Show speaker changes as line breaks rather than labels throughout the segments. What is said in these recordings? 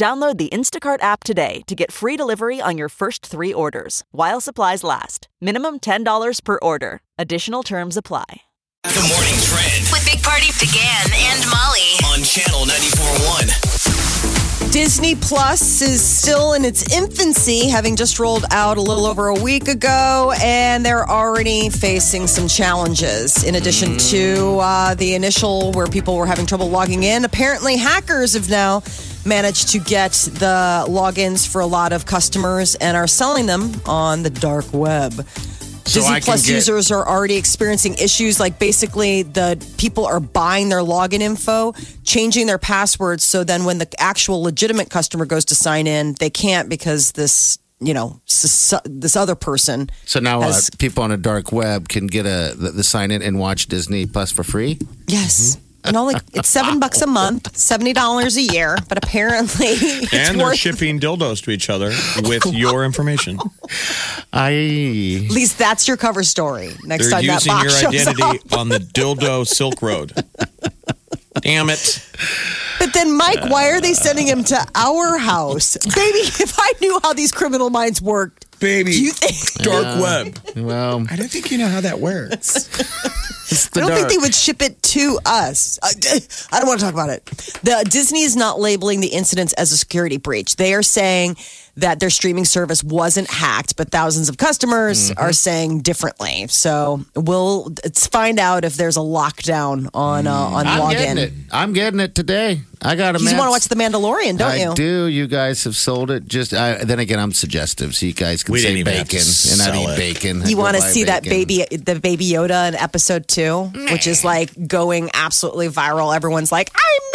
Download the Instacart app today to get free delivery on your first three orders while supplies last. Minimum $10 per order. Additional terms apply.
Good morning trend
With Big Party DeGan and Molly.
on channel 94.1.
Disney Plus is still in its infancy, having just rolled out a little over a week ago, and they're already facing some challenges. In addition to uh, the initial where people were having trouble logging in, apparently hackers have now managed to get the logins for a lot of customers and are selling them on the dark web. Disney Plus
get-
users are already experiencing issues like basically the people are buying their login info, changing their passwords. So then when the actual legitimate customer goes to sign in, they can't because this, you know, this other person.
So now uh, people on a dark web can get a the, the sign in and watch Disney Plus for free.
Yes. And only it's seven bucks a month, seventy dollars a year, but apparently it's
and they're
worth
shipping dildos to each other with your information.
I
at least that's your cover story. Next
They're
time that
using
box
your
shows
identity
up.
on the dildo Silk Road. Damn it.
But then, Mike, why are they sending him to our house? Baby, if I knew how these criminal minds worked,
Baby.
do you think?
Dark web.
well,
I don't think you know how that works.
it's
I don't think they would ship it to us. I, I don't want to talk about it. The Disney is not labeling the incidents as a security breach. They are saying that their streaming service wasn't hacked, but thousands of customers
Mm-hmm.
are saying differently. So we'll let's find out if there's a lockdown on uh, on
I'm getting
login.
it. I'm getting it today. I got a.
You want to watch The Mandalorian, don't
I
you?
do. You guys have sold it. Just I, then again, I'm suggestive, so you guys can
We
say
didn't even have to
bacon, and I
sell
eat
it.
bacon.
You want to
buy
see that baby, the baby Yoda in episode two, which is like going absolutely viral. Everyone's like, I mean,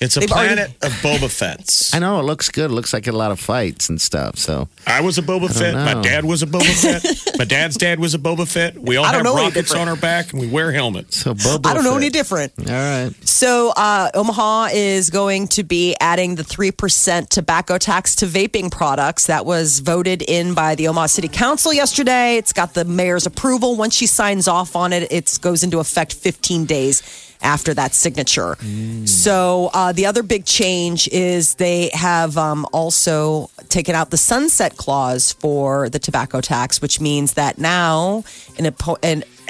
It's a
They've already-
planet of Boba Fett's.
I know it looks good. It looks like a lot of fights and stuff. So
I was a Boba Fett. My dad was a Boba Fett. My dad's dad was a Boba Fett. We all
I don't
have
know any
rockets
different.
on our back and we wear helmets.
so Boba
I don't know
Fett.
any different.
All right.
So, uh, Omaha is going to be adding the 3% tobacco tax to vaping products. That was voted in by the Omaha City Council yesterday. It's got the mayor's approval. Once she signs off on it, it goes into effect 15 days after that signature. So, uh, the other big change is they have um, also taken out the sunset clause for the tobacco tax, which means that now, in a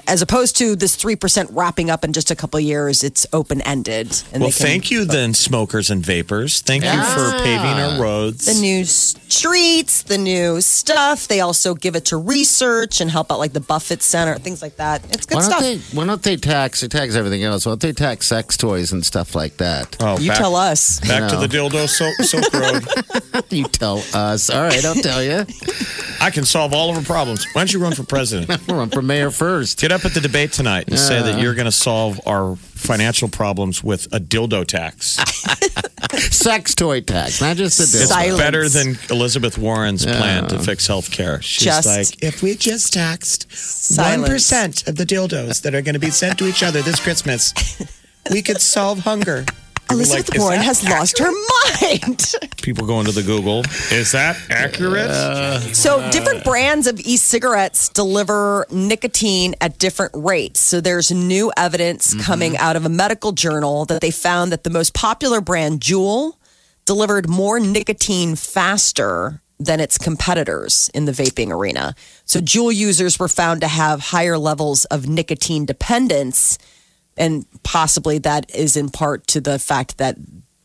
as opposed to this 3% wrapping up in just a couple of years, it's open ended.
Well, thank you then, smokers and vapors. Thank you for paving our roads.
The new streets, the new stuff. They also give it to research and help out like the Buffett Center, things like that. It's good
Why
stuff.
they? Why don't they tax? They tax everything else. Why don't they tax sex toys and stuff like that?
oh,
you
back,
tell us.
Back to the dildo soap, Silk Road.
You tell us. All right, I'll tell you.
I can solve all of our problems. Why don't you run for president?
I'll run for mayor first.
Get up at the debate tonight and say that uh. you're going to solve our financial problems with a dildo tax.
Sex toy tax, not just the
It's
Silence.
better than Elizabeth Warren's plan to fix health care. She's
Just-
like, if we just taxed
Silence.
1% of the dildos that are going to be sent to each other this Christmas, we could solve hunger. People are
Elizabeth
like,
Warren
that
has lost her mind.
People go into the Google. Is that accurate?
So, different brands of e cigarettes deliver nicotine at different rates. So, there's new evidence
Mm-hmm.
coming out of a medical journal that they found that the most popular brand, Juul, delivered more nicotine faster than its competitors in the vaping arena. So, Juul users were found to have higher levels of nicotine dependence. And possibly that is in part to the fact that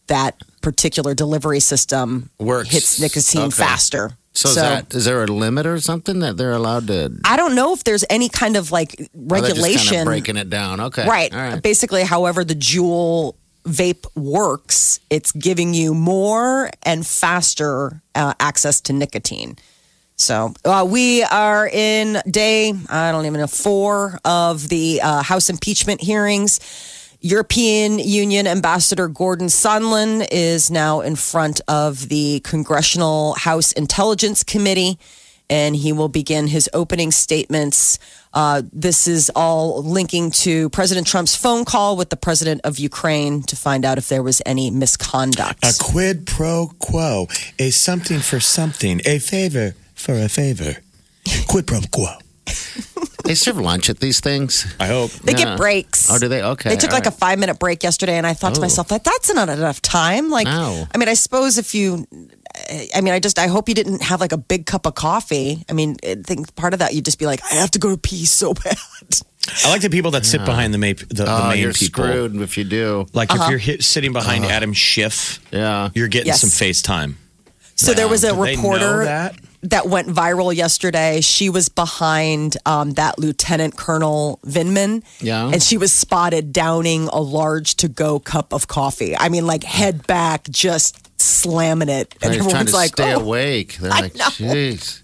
that particular delivery system
Works.
hits nicotine
Okay.
faster.
So, is, that, is there a limit or something that they're allowed to?
I don't know if there's any kind of like
they're just kind
regulation.
of breaking it down. Okay,
right.
Right.
Basically, however the Juul vape works, it's giving you more and faster uh, access to nicotine. So uh, we are in day, I don't even know, four of the uh, House impeachment hearings. European Union Ambassador Gordon Sondland is now in front of the Congressional House Intelligence Committee, and he will begin his opening statements. Uh, this is all linking to President Trump's phone call with the president of Ukraine to find out if there was any misconduct.
A quid pro quo, a something for something, a favor for a favor. Quid pro quo.
They serve lunch at these things.
I hope.
They
Yeah.
get breaks.
Oh, do they? Okay.
They took
all
like a
right.
five minute break yesterday, and I thought to
Oh.
myself, that that's not enough time. Like,
No.
I mean, I suppose if you, I mean, I just, I hope you didn't have like a big cup of coffee. I mean, I think part of that you'd just be like, I have to go to pee so bad.
I like the people that sit behind the, ma- the, the
Oh,
main
you're
people.
screwed if you do.
Like if uh-huh. you're hit, sitting behind uh-huh. Adam Schiff,
Yeah.
you're getting
Yes.
some FaceTime.
So there was a
Do they know
reporter
that?
That went viral yesterday. She was behind um, that Lieutenant Colonel Vindman.
Yeah.
And she was spotted downing a large to go cup of coffee. I mean, like head back, just slamming it. And
They're trying
everyone's
to
like,
stay
oh.
awake. They're
I
like,
know.
jeez.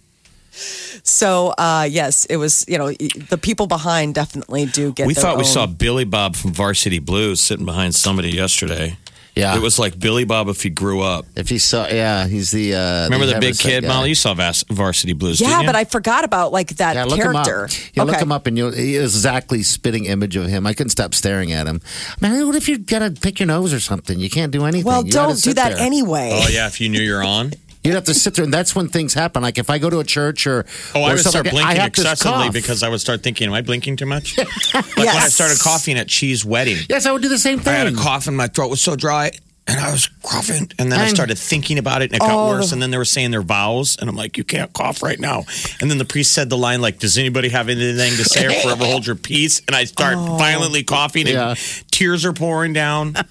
So, uh, yes, it was, you know, the people behind definitely do get
We
their
thought we
own-
saw Billy Bob from Varsity Blues sitting behind somebody yesterday.
Yeah.
It was like Billy Bob if he grew up.
If he saw, yeah, he's the. Uh,
Remember the big kid,
guy.
Molly? You saw Vas- Varsity Blues,
Yeah,
didn't you?
but I forgot about like that
Yeah, look
character.
him up. You look him up, and you'll he is exactly spitting image of him. I couldn't stop staring at him. Man, what if you gotta pick your nose or something? You can't do anything.
Well,
You
don't do that
there.
anyway.
Oh, yeah, if you knew you're on.
You'd have to sit there, and that's when things happen. Like if I go to a church or
Oh,
or
I would start
like
blinking
I
excessively because I would start thinking, am I blinking too much? like when I started coughing at Chi's Wedding.
yes, I would do the same thing.
I had a cough and my throat was so dry. And I was coughing. And then I
And-
started thinking about it and it got
Oh.
worse. And then they were saying their vows. And I'm like, you can't cough right now. And then the priest said the line, like, does anybody have anything to say or forever hold your peace? And I start
Oh.
violently coughing and
Yeah.
tears are pouring down.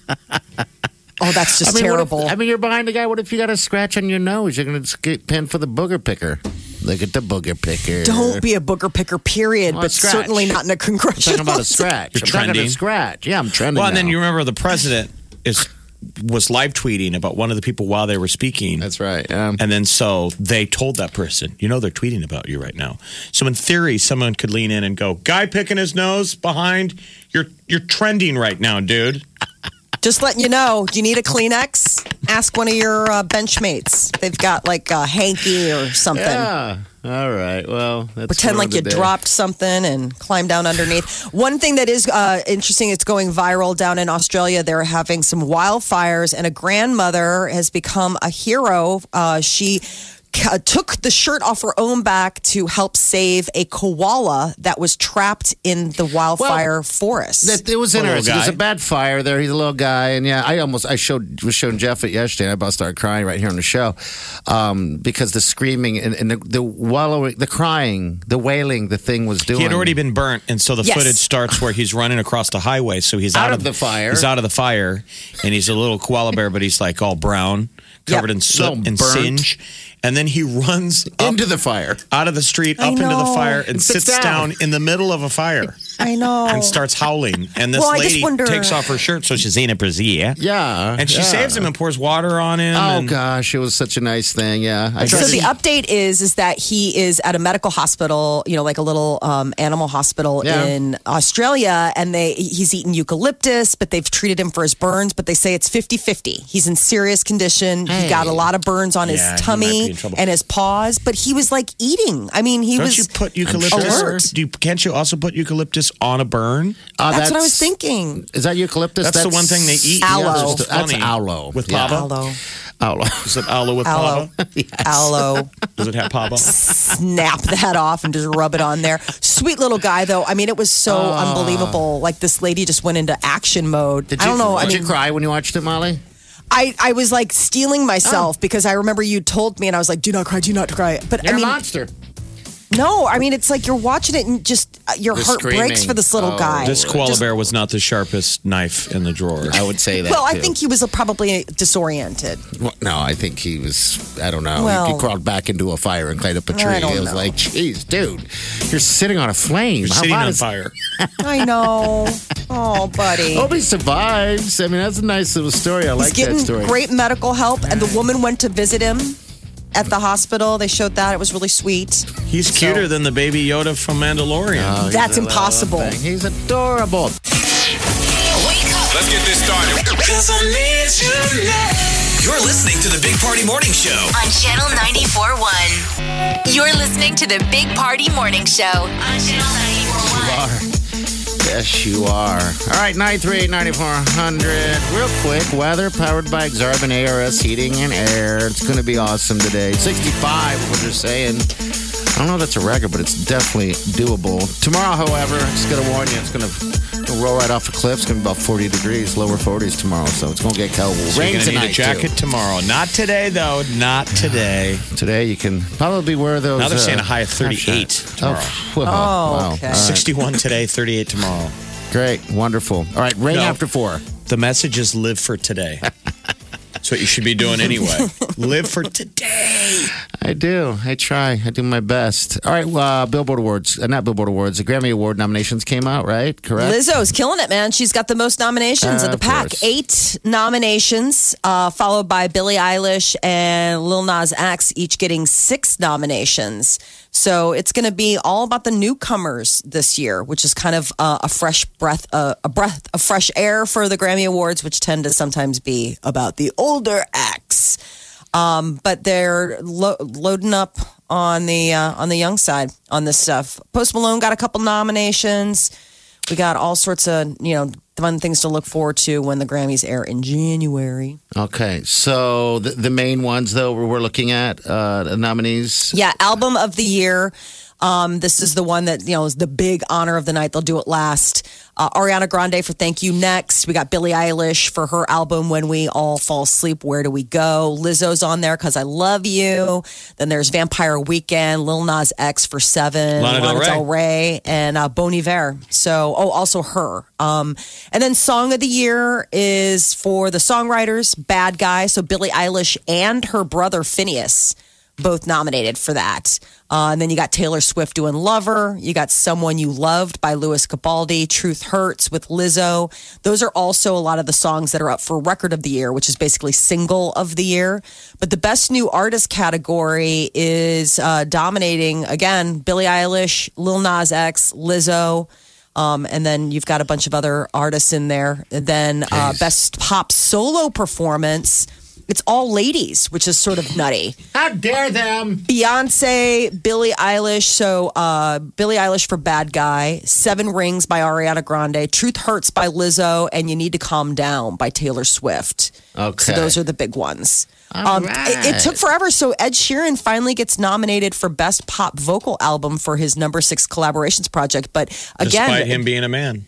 Oh, that's just
I mean, what if-
terrible.
I mean, you're behind the guy. What if you got a scratch on your nose? You're going to get pinned for the booger picker. Look at the booger picker.
don't be a booger picker, period,
Well,
but
scratch.
certainly not in a
I'm
congressional.
talking about a scratch.
You're
I'm talking about
trending.
a scratch. Yeah, I'm trending.
Well, and then you remember the president is was live tweeting about one of the people while they were speaking.
That's right. Yeah.
And then so they told that person, you know, they're tweeting about you right now. So in theory, someone could lean in and go, "Guy picking his nose behind, you're you're trending right now, dude."
Just letting you know, do you need a Kleenex? Ask one of your uh, bench mates. They've got like a hanky or something.
Yeah. All right. Well, that's
Pretend like you
today.
dropped something and climb down underneath. One thing that is uh, interesting, it's going viral down in Australia. They're having some wildfires, and a grandmother has become a hero. Uh, she ca- took the shirt off her own back to help save a koala that was trapped in the wildfire forest.
That, it was
Poor little
interesting. There's a bad fire there. He's a little guy, and yeah, I almost I showed was showing Jeff it yesterday. And I about started crying right here on the show um, because the screaming and, and the, the wallowing, the crying, the wailing, the thing was doing.
He had already been burnt, and so the
Yes.
footage starts where he's running across the highway. So he's
Out
out,
of the fire.
He's out of the fire, and he's a little koala bear, but he's like all brown, covered
Yep.
in soot and
burnt.
singe. And then he runs up
into the fire.
out of the street,
I
up into the fire, and
And sits
sits
down.
down in the middle of a fire.
I know.
and starts howling. And this
Well, I just
lady
wonder-
takes off her shirt, so she's in a brazier.
Yeah,
And she
yeah.
saves him and pours water on him.
Oh
and
gosh, it was such a nice thing. Yeah, I
So the update is is that he is at a medical hospital, you know, like a little um, animal hospital
Yeah.
in Australia, and they he's eaten eucalyptus, but they've treated him for his burns, but they say it's 50-50. He's in serious condition. He got a lot of burns on
Yeah,
his
he might be
tummy
in trouble.
and his paws, but he was like eating. I mean, he
Don't
was
you put eucalyptus?
alert.
Do you, can't you also put eucalyptus on a burn?
Oh,
That's, what I was thinking.
Is that eucalyptus?
That's, the one thing they eat.
Aloe.
It's just
That's
funny.
aloe.
with
Yeah.
pava.
Aloe,
Aloe.
Is it aloe with
Aloe.
pava?
aloe.
Does it have pava?
snap that off and just rub it on there. Sweet little guy, though. I mean, it was so ah. unbelievable. Like this lady just went into action mode.
Did
I
you,
don't know. I
Did
mean,
you cry when you watched it, Molly?
I, I was like stealing
Oh.
myself ah. because I remember you told me and I was like, do not cry, do not cry. But
You're
I mean,
a monster.
No, I mean, it's like you're watching it and just uh, your
The
heart breaks for this little
Oh.
guy.
This koala
Just-
bear was not the sharpest knife in the drawer.
I would say that.
Well, I
too.
think he was probably disoriented.
Well, no, I think he was. I don't know.
Well-
he, he crawled back into a fire and climbed up a
I
tree.
don't
It was
know.
like, "Geez, dude, you're sitting on a flame.
You're
How
sitting
hot
on
is-
fire.
I know. Oh, buddy.
Hope he survives. I mean, that's a nice little story. I
He's
like
getting
that story.
great medical help, and the woman went to visit him at the hospital. They showed that. It was really sweet.
He's cuter than the baby Yoda from Mandalorian.
Oh,
That's impossible.
He's adorable.
Wake up
Let's get this started. You're listening to the Big Party Morning Show.
On Channel 94.1. You're listening to the Big Party Morning Show on Channel 94.1.
Yes, you are. All right, 938 9400. Real quick, weather powered by Exarban ARS Heating and Air. It's going to be awesome today. 65, what they're saying. I don't know if that's a record, but it's definitely doable. Tomorrow, however, just going to warn you, it's going to roll right off a cliff. It's going to be about 40 degrees, lower 40s tomorrow, so it's going to get cold.
So
Rain
you're gonna
tonight,
need a jacket
too.
tomorrow. Not today, though. Not today.
Today, you can probably wear those.
Now they're
uh,
saying a high of 38 tomorrow.
Oh, well,
Oh,
wow.
okay.
All right.
61 today, 38 tomorrow.
Great, wonderful. All right, rain
No.
after four.
The message is live for today. That's what you should be doing anyway. live for today.
I do. I try. I do my best. All right. Uh, Billboard Awards, uh, not Billboard Awards. The Grammy Award nominations came out, right? Correct.
Lizzo's killing it, man. She's got the most nominations
Uh,
of the pack.
course.
Eight nominations, uh, followed by Billie Eilish and Lil Nas X, each getting six nominations. So it's going to be all about the newcomers this year, which is kind of uh, a fresh breath, uh, a breath of fresh air for the Grammy Awards, which tend to sometimes be about the older acts. Um, but they're lo- loading up on the uh, on the young side on this stuff. Post Malone got a couple nominations. We got all sorts of you know fun things to look forward to when the Grammys air in January.
Okay. So the, the main ones, though, we're we're looking at uh, the nominees.
Yeah, album of the year. Um, this is the one that you know is the big honor of the night. They'll do it last. Uh, Ariana Grande for "Thank You" next. We got Billie Eilish for her album "When We All Fall Asleep." Where do we go? Lizzo's on there because I love you. Then there's Vampire Weekend, Lil Nas X for Seven,
Lana Del
Rey, and uh, Bon Iver. So, oh, also her. Um, and then song of the year is for the songwriters, Bad Guy. So Billie Eilish and her brother Finneas both nominated for that. Uh, and then you got Taylor Swift doing Lover. You got Someone You Loved by Lewis Capaldi. Truth Hurts with Lizzo. Those are also a lot of the songs that are up for Record of the Year, which is basically single of the year. But the best new artist category is uh, dominating again Billie Eilish, Lil Nas X, Lizzo. Um, and then you've got a bunch of other artists in there. And then uh, best pop solo performance. It's all ladies, which is sort of nutty.
How dare them?
Beyonce, Billie Eilish. So uh, Billie Eilish for Bad Guy, Seven Rings by Ariana Grande, Truth Hurts by Lizzo, and You Need to Calm Down by Taylor Swift.
Okay.
So those are the big ones. Um, it, it took forever. So Ed Sheeran finally gets nominated for Best Pop Vocal Album for his number six collaborations project. But again,
Despite him being a man.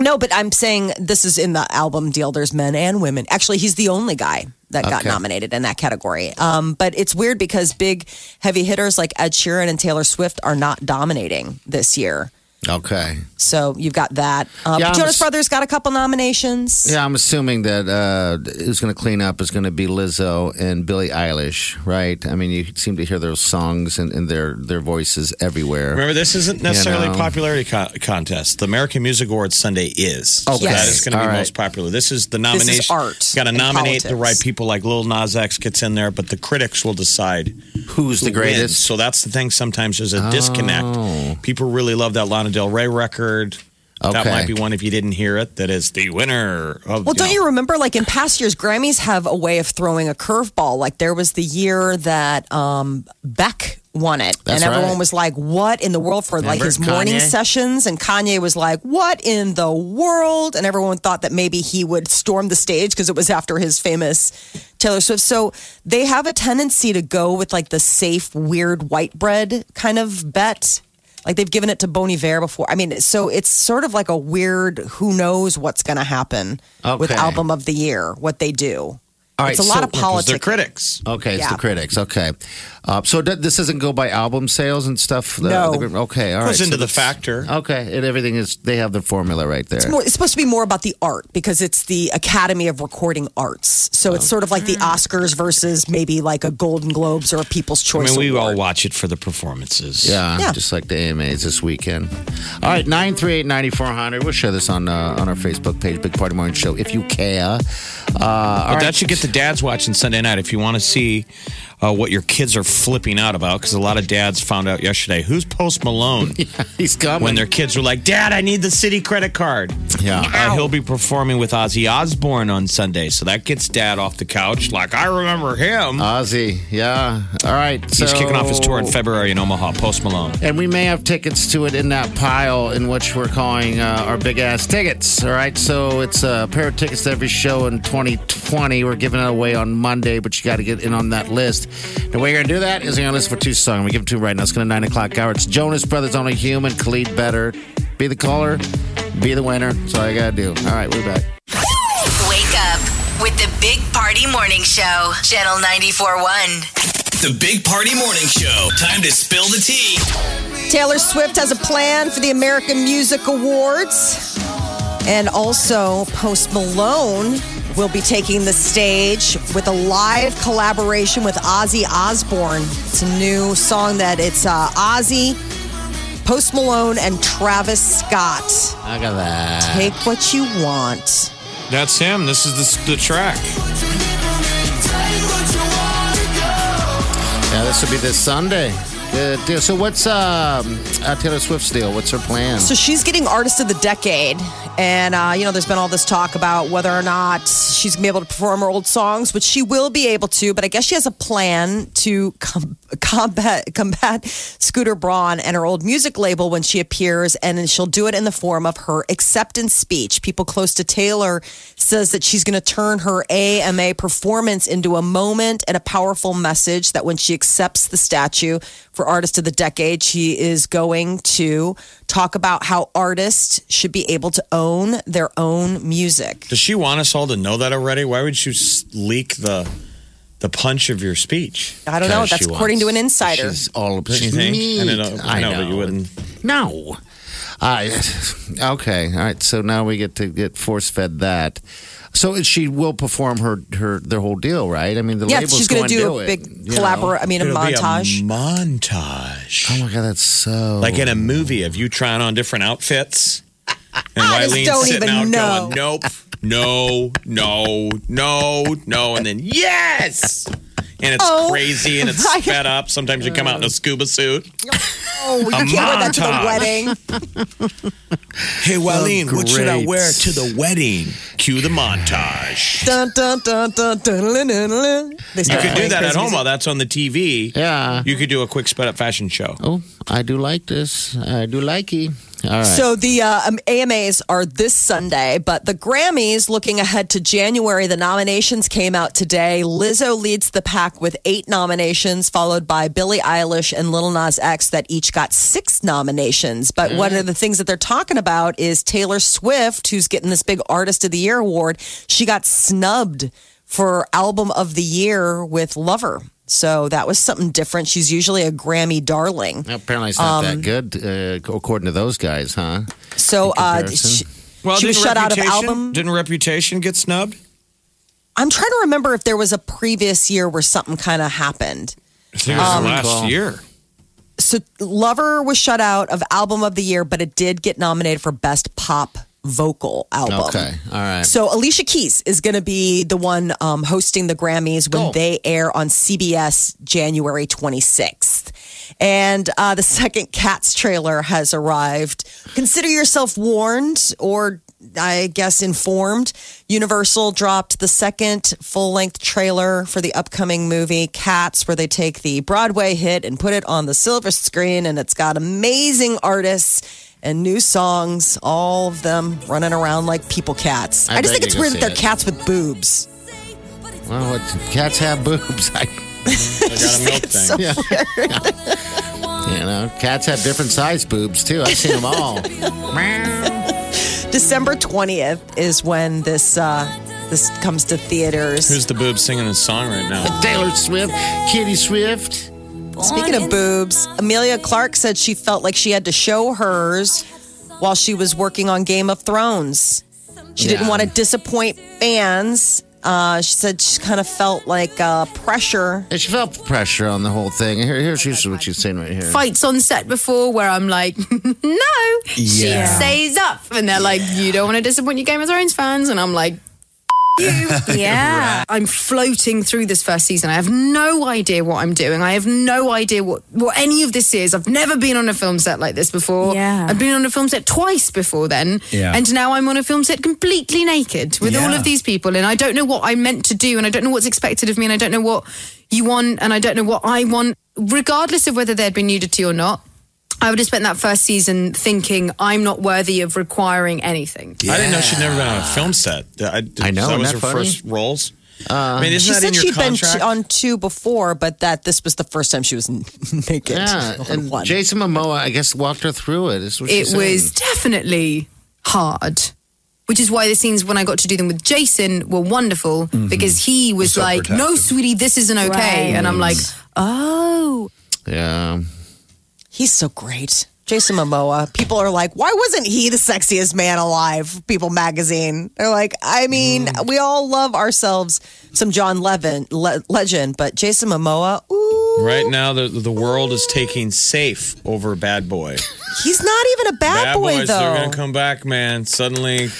no, but I'm saying this is in the album deal. There's men and women. Actually, he's the only guy that got
Okay.
nominated in that category. Um, but it's weird because big heavy hitters like Ed Sheeran and Taylor Swift are not dominating this year.
Okay.
So you've got that. Um,
Yeah,
Jonas
s-
Brothers got a couple nominations.
Yeah, I'm assuming that uh, who's going to clean up is going to be Lizzo and Billie Eilish, right? I mean, you seem to hear those songs and, and their their voices everywhere.
Remember, this isn't necessarily
know.
a popularity co- contest. The American Music Awards Sunday is.
Okay.
So
Yes.
is going to be
All right.
most popular. This is the
is
nomination.
art
Got to
and
nominate the right people, like Lil Nas X gets in there, but the critics will decide
Who's the
who wins.
greatest?
So that's the thing. Sometimes there's a
Oh.
disconnect. People really love that Lana Del Rey record. That might be one if you didn't hear it. That is the winner of.
Well, don't
know.
you remember, like in past years, Grammys have a way of throwing a curveball. Like there was the year that um, Beck won it,
That's
and everyone
right.
was like, "What in the world?" For like
Remember
his morning sessions, and Kanye was like, "What in the world?" And everyone thought that maybe he would storm the stage because it was after his famous Taylor Swift. So they have a tendency to go with like the safe, weird white bread kind of bet. Like they've given it to Bon Iver before. I mean, so it's sort of like a weird. Who knows what's going to happen with album of the year? What they do.
All right,
it's a lot
so-
of politics.
they're critics.
Okay, it's
Yeah.
the critics. Okay, uh, so th- this doesn't go by album sales and stuff. The-
No.
the- okay, all right.
Goes into
so
the factor.
Okay, and everything is. They have the formula right there.
It's, more, it's supposed to be more about the art because it's the Academy of Recording Arts. So it's sort of like the Oscars versus maybe like a Golden Globes or a People's Choice.
I
Choice
mean, we all
Award.
watch it for the performances.
Yeah,
Yeah.
just like the AMAs this weekend. All right, 938 9400. We'll share this on uh, on our Facebook page, Big Party Morning Show, if you care. Uh,
But
right.
that should get the dads watching Sunday night if you want to see uh, what your kids are flipping out about because a lot of dads found out yesterday who's Post Malone
He's coming.
when their kids were like, Dad, I need the city credit card.
yeah.
Uh, he'll be performing with Ozzy Osbourne on Sunday. So that gets dad off the couch. Like, I remember him.
Ozzy, yeah. All right.
He's kicking off his tour in February in Omaha, Post Malone.
And we may have tickets to it in that pile in which we're calling uh, our big ass tickets. All right. So it's a pair of tickets to every show in 2020. We're giving it away on Monday, but you got to get in on that list. The way you're going to do that is you're going to listen for two songs. We give them to you right now. It's going to 9 o'clock hour. It's Jonas Brothers Only Human, Khalid Better. Be the caller, be the winner. That's all you got to do. All right. We're back.
Wake up with the Big Party Morning Show, Channel 94.1.
The Big Party Morning Show. Time to spill the tea.
Taylor Swift has a plan for the American Music Awards. And also, Post Malone will be taking the stage with a live collaboration with Ozzy Osbourne. It's a new song that it's uh, Ozzy, Post Malone, and Travis Scott.
I got that.
Take what you want.
That's him. This is the, the track.
Yeah, this will be this Sunday. Good deal. So, what's um, uh, Taylor Swift's deal? What's her plan?
So she's getting Artist of the Decade. And, uh, you know, there's been all this talk about whether or not she's going to be able to perform her old songs, which she will be able to. But I guess she has a plan to com- combat, combat Scooter Braun and her old music label when she appears. And she'll do it in the form of her acceptance speech. People close to Taylor says that she's going to turn her AMA performance into a moment and a powerful message that when she accepts the statue for Artist of the Decade, she is going to talk about how artists should be able to own their own music.
Does she want us all to know that already? Why would you leak the the punch of your speech?
I don't know. That's
she
according to an insider.
She's all
Don't you
she's
think?
mean.
I know, I know, but you wouldn't.
No. I okay. All right. So now we get to get force fed that. So she will perform her her their whole deal, right? I mean, the
yeah,
label's
she's going to
to
do a
it,
big
you know?
I mean, a
It'll be
montage.
montage.
Oh my god, that's so
like in a movie of you trying on different outfits. And
I just
Wileen's
don't
sitting
even
out
know.
going, nope, no, no, no, no, and then yes. And it's
Oh,
crazy and it's
I-
sped up. Sometimes you come out in a scuba suit.
oh, you
A
can't wear that to the wedding.
Hey, Wileen, what should I wear to the wedding? Cue the montage.
dun, dun, dun, dun, dun, dun, dun, dun.
You could do that at home while that's on the TV.
Yeah.
You could do a quick sped up fashion show.
Oh, I do like this. I do like it. All right.
So the uh, um, AMAs are this Sunday, but the Grammys looking ahead to January. The nominations came out today. Lizzo leads the pack with eight nominations, followed by Billie Eilish and Lil Nas X that each got six nominations. But one of the things that they're talking about is Taylor Swift, who's getting this big Artist of the Year award. She got snubbed for Album of the Year with Lover. So that was something different. She's usually a Grammy darling.
Apparently, it's not
Um,
that good, uh, according to those guys, huh?
So uh,
comparison.
she, she was shut out of album.
Didn't Reputation get snubbed?
I'm trying to remember if there was a previous year where something kind of happened.
I think it was
Um,
last
Cool.
year.
So Lover was shut out of album of the year, but it did get nominated for best pop vocal album.
Okay, all right.
So Alicia Keys is going to be the one um, hosting the Grammys when
Cool.
they air on CBS January 26th. And uh, the second Cats trailer has arrived. Consider yourself warned or I guess informed. Universal dropped the second full length trailer for the upcoming movie Cats, where they take the Broadway hit and put it on the silver screen. And it's got amazing artists and new songs, all of them running around like people cats.
I
I, just think it's weird that they're
it.
cats with boobs.
well, what, cats have boobs. I,
I got a milk thing.
So
you know, cats have different size boobs too. I've seen them all.
December 20th is when this uh, this comes to theaters.
Who's the boob singing this song right now?
Taylor Swift, Kitty Swift.
Speaking of boobs, Emilia Clarke said she felt like she had to show hers while she was working on Game of Thrones. She didn't
Yeah.
want to disappoint fans. Uh, she said she kind of felt like uh, pressure.
And she felt pressure on the whole thing. Here, here's here's what she's saying right here.
fights on set before where I'm like, no, she
Yeah.
stays up. And they're like, you don't want to disappoint your Game of Thrones fans. And I'm like, you. yeah. I'm floating through this first season. I have no idea what I'm doing. I have no idea what, what any of this is. I've never been on a film set like this before.
Yeah.
I've been on a film set twice before then.
Yeah.
And now I'm on a film set completely naked with all of these people. And I don't know what I'm meant to do. And I don't know what's expected of me. And I don't know what you want. And I don't know what I want. Regardless of whether there'd been nudity or not, I would have spent that first season thinking I'm not worthy of requiring anything.
I didn't know she'd never been on a film set. I,
I know,
That was
isn't
her
funny?
first roles. Uh, I mean, isn't
She
that
said
in your
she'd
contract?
been t- on two before, but that this was the first time she was n- naked.
Yeah, and
one.
Jason Momoa, I guess, walked her through it. Is what she's
it was
saying.
definitely hard. Which is why the scenes when I got to do them with Jason were wonderful mm-hmm. because he was
So
like, "No, sweetie, this isn't okay,"
Right.
and I'm like, "Oh,
Yeah.
He's so great. Jason Momoa. People are like, why wasn't he the sexiest man alive? People magazine. They're like, I mean, mm. we all love ourselves some John Levin, Le- legend, but Jason Momoa, ooh,
Right now, the the world is taking safe over Bad Boy.
he's not even a bad, boy
boys,
though.
they're gonna come back, man. Suddenly,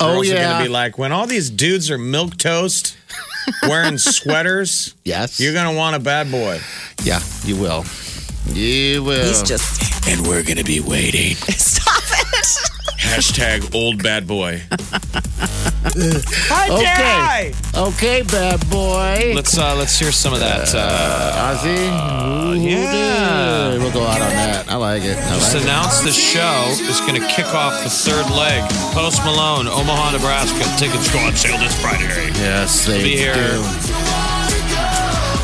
Oh,
girls are gonna be like, when all these dudes are milk toast, wearing sweaters,
Yes.
you're gonna want a bad boy.
Yeah, you will. You will.
He's just
And we're gonna be waiting.
stop it.
Hashtag old bad boy.
okay. Okay, bad boy.
Let's uh let's hear some of that. Uh,
Ozzy. Ooh,
yeah.
We'll go out on that. I like it. I
just
like it.
announced the show is going to kick off the third leg. Post Malone, Omaha, Nebraska. Tickets go on sale this Friday.
Yes, they
Be here.
do.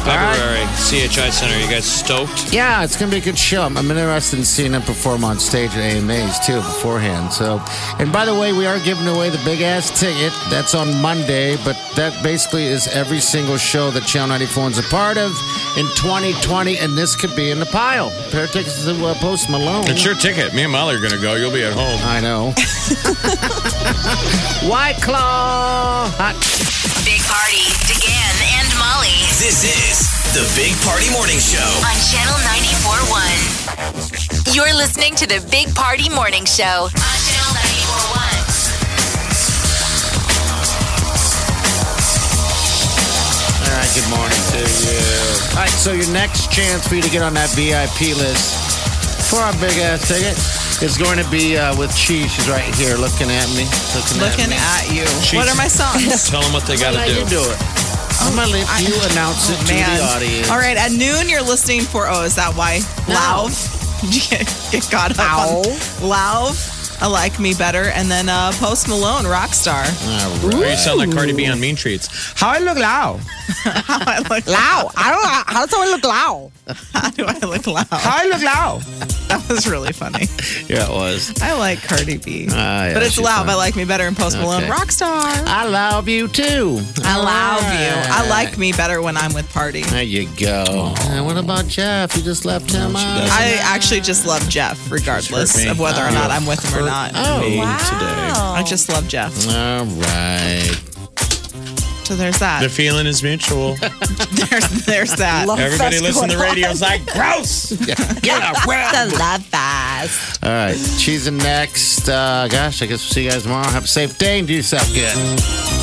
February, CHI Center. You guys stoked?
Yeah, it's gonna be a good show. I'm, I'm interested in seeing them perform on stage at AMAs too beforehand. So, and by the way, we are giving away the big ass ticket. That's on Monday, but that basically is every single show that Channel 94 is a part of in 2020, and this could be in the pile. Pair of tickets to uh, Post Malone.
It's your ticket. Me and Molly are going to go. You'll be at home.
I know. White Claw. Hot.
Big Party, DeGan and Molly
This is the Big Party Morning Show.
on Channel 94.1. You're listening to the Big Party Morning Show on Channel 94.1.
All right, good morning to you. All right, so your next chance for you to get on that VIP list for our big ass ticket is going to be uh, with Chi. She's right here looking at me. Looking,
Looking
at me.
at you. What are my songs?
Tell them what they got to
How
do.
you do it? I'm gonna let you announce it to
Man.
the audience.
All right, at noon you're listening for oh, is that why? Lauv. Did you get, get caught up on Lauv? I like me better. And then uh, Post Malone, Rockstar.
All
Or
right.
you sound like Cardi B on Mean Tweets. How I look loud.
How I look
Loud. I don't know. How does someone look loud?
How do I look loud?
How I look loud.
That was really funny.
Yeah, it was.
I like Cardi B.
Ah, yeah,
but it's
loud.
Lauv. I like me better in Post Malone,
Okay.
Rockstar.
I love you too.
I love
All
you. I like me better when I'm with Party.
There you go. And what about Jeff? You just left him out.
I actually just love Jeff, regardless of whether or not I'm with him or not.
Oh,
Wow.
today.
I just love Jeff.
All right.
So there's that.
The feeling is mutual.
There's there's that.
Love
Everybody
fest
listen to
going on.
radio's like, gross.
Get a
The love fest.
All right, she's in next. Uh, gosh, I guess we'll see you guys tomorrow. Have a safe day and do yourself good.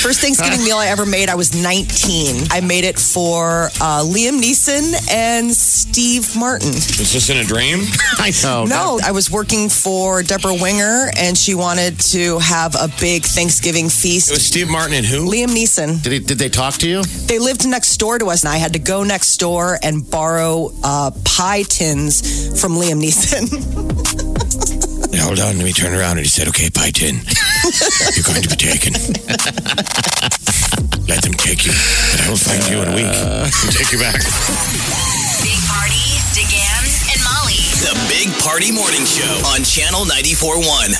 First Thanksgiving meal I ever made, I was 19. I made it for uh, Liam Neeson and Steve Martin.
Is this in a dream?
I know.
No, I was working for Debra Winger, and she wanted to have a big Thanksgiving
It
feast.
was Steve Martin and who?
Liam Neeson.
Did, he, did they talk to you?
They lived next door to us, and I had to go next door and borrow uh, pie tins from Liam Neeson.
Now, hold on, let me turn around. And he said, okay, pie tin, you're going to be taken. Let them take you, but I will find you in a week uh, and take you back.
Big Party, DeGan, and Molly.
The Big Party Morning Show on Channel 94.1.